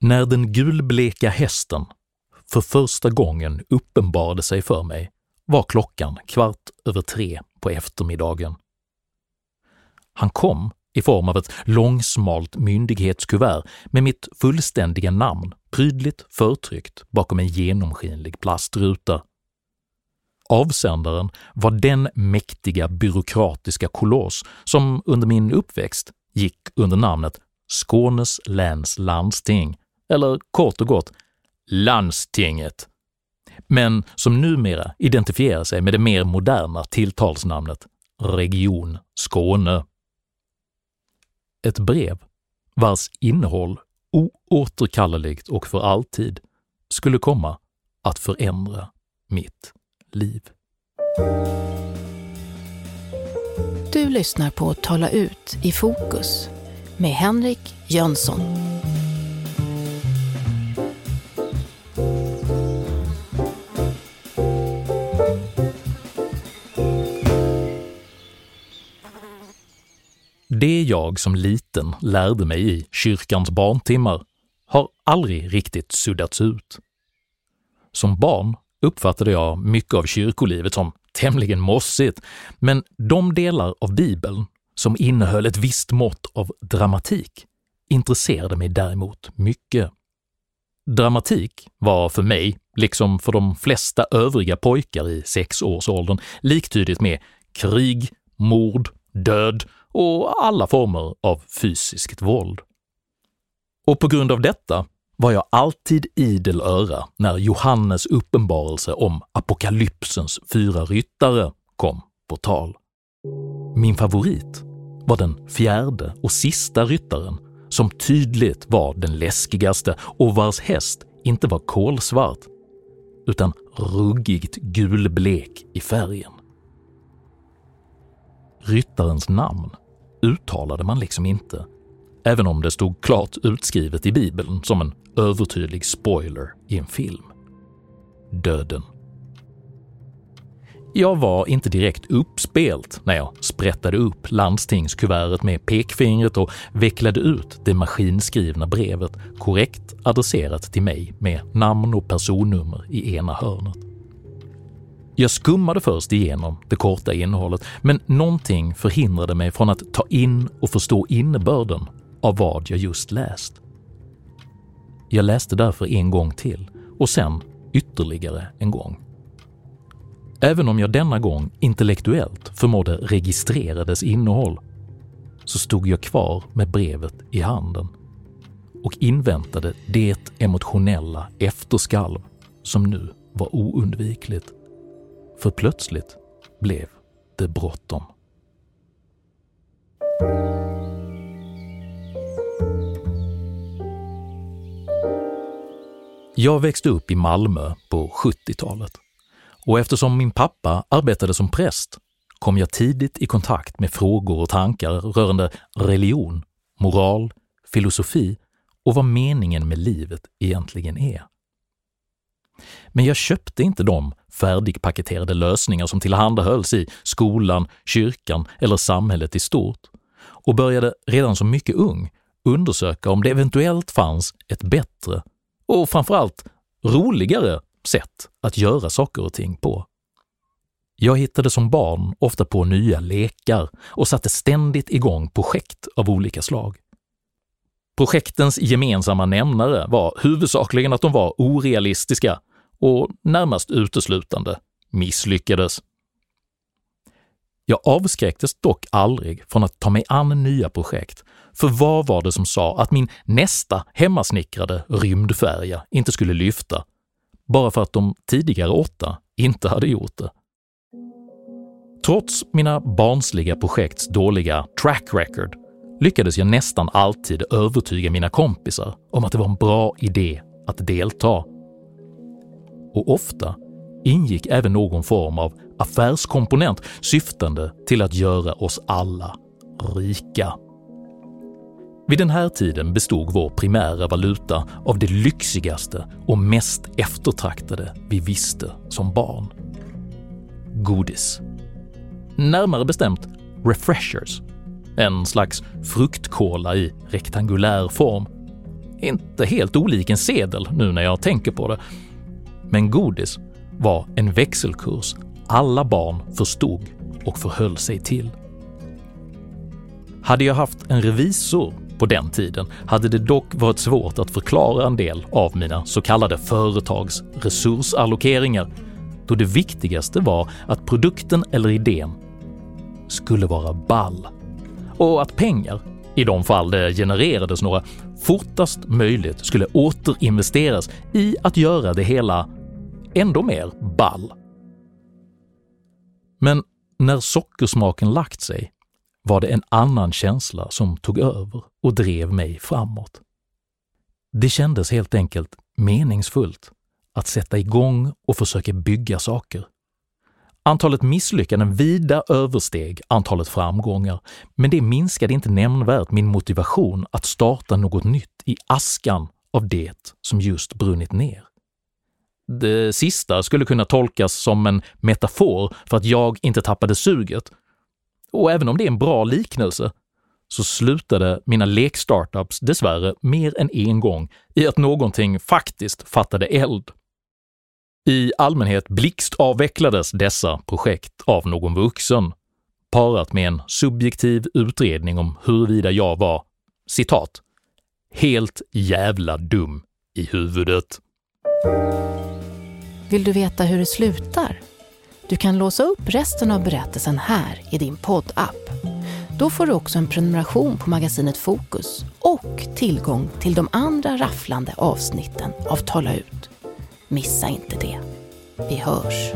När den gulbleka hästen för första gången uppenbarade sig för mig var klockan kvart över tre på eftermiddagen. Han kom i form av ett långsmalt myndighetskuvert med mitt fullständiga namn prydligt förtryckt bakom en genomskinlig plastruta. Avsändaren var den mäktiga byråkratiska koloss som under min uppväxt gick under namnet Skånes läns landsting, eller kort och gott Landstinget, men som numera identifierar sig med det mer moderna tilltalsnamnet Region Skåne. Ett brev vars innehåll oåterkalleligt och för alltid skulle komma att förändra mitt liv. Du lyssnar på Tala ut i fokus med Henrik Jönsson. Det jag som liten lärde mig i kyrkans barntimmar har aldrig riktigt suddats ut. Som barn uppfattade jag mycket av kyrkolivet som tämligen mossigt, men de delar av Bibeln som innehöll ett visst mått av dramatik intresserade mig däremot mycket. Dramatik var för mig, liksom för de flesta övriga pojkar i sexårsåldern, liktydigt med krig, mord, död och alla former av fysiskt våld. Och på grund av detta var jag alltid idel öra när Johannes uppenbarelse om apokalypsens fyra ryttare kom på tal. Min favorit var den fjärde och sista ryttaren som tydligt var den läskigaste och vars häst inte var kolsvart utan ruggigt gulblek i färgen. Ryttarens namn uttalade man liksom inte, även om det stod klart utskrivet i Bibeln som en övertydlig spoiler i en film. Döden. Jag var inte direkt uppspelt när jag sprättade upp landstingskuvertet med pekfingret och vecklade ut det maskinskrivna brevet korrekt adresserat till mig med namn och personnummer i ena hörnet. Jag skummade först igenom det korta innehållet, men någonting förhindrade mig från att ta in och förstå innebörden av vad jag just läst. Jag läste därför en gång till och sen ytterligare en gång. Även om jag denna gång intellektuellt förmådde registrera dess innehåll så stod jag kvar med brevet i handen och inväntade det emotionella efterskalv som nu var oundvikligt. För plötsligt blev det bråttom. Jag växte upp i Malmö på 70-talet och eftersom min pappa arbetade som präst kom jag tidigt i kontakt med frågor och tankar rörande religion, moral, filosofi och vad meningen med livet egentligen är. Men jag köpte inte de färdigpaketerade lösningar som tillhandahölls i skolan, kyrkan eller samhället i stort och började redan som mycket ung undersöka om det eventuellt fanns ett bättre och framförallt roligare sätt att göra saker och ting på. Jag hittade som barn ofta på nya lekar och satte ständigt igång projekt av olika slag. Projektens gemensamma nämnare var huvudsakligen att de var orealistiska och närmast uteslutande misslyckades. Jag avskräcktes dock aldrig från att ta mig an nya projekt, för vad var det som sa att min nästa hemmasnickrade rymdfärja inte skulle lyfta, bara för att de tidigare åtta inte hade gjort det? Trots mina barnsliga projekts dåliga track record lyckades jag nästan alltid övertyga mina kompisar om att det var en bra idé att delta och ofta ingick även någon form av affärskomponent syftande till att göra oss alla rika. Vid den här tiden bestod vår primära valuta av det lyxigaste och mest eftertraktade vi visste som barn. Godis. Närmare bestämt refreshers, en slags fruktkola i rektangulär form Inte helt olik en sedel nu när jag tänker på det. Men godis var en växelkurs alla barn förstod och förhöll sig till. Hade jag haft en revisor på den tiden hade det dock varit svårt att förklara en del av mina så kallade företags resursallokeringar, då det viktigaste var att produkten eller idén skulle vara ball. Och att pengar, i de fall det genererades några, fortast möjligt skulle återinvesteras i att göra det hela ändå mer ball. Men när sockersmaken lagt sig var det en annan känsla som tog över och drev mig framåt. Det kändes helt enkelt meningsfullt att sätta igång och försöka bygga saker. Antalet misslyckanden vida översteg antalet framgångar, men det minskade inte nämnvärt min motivation att starta något nytt i askan av det som just brunnit ner. Det sista skulle kunna tolkas som en metafor för att jag inte tappade suget. Och även om det är en bra liknelse så slutade mina lekstartups dessvärre mer än en gång i att någonting faktiskt fattade eld. I allmänhet blixtavvecklades dessa projekt av någon vuxen, parat med en subjektiv utredning om huruvida jag var citat “helt jävla dum i huvudet”. Vill du veta hur det slutar? Du kan låsa upp resten av berättelsen här i din poddapp. Då får du också en prenumeration på magasinet Fokus och tillgång till de andra rafflande avsnitten av Tala ut. Missa inte det. Vi hörs!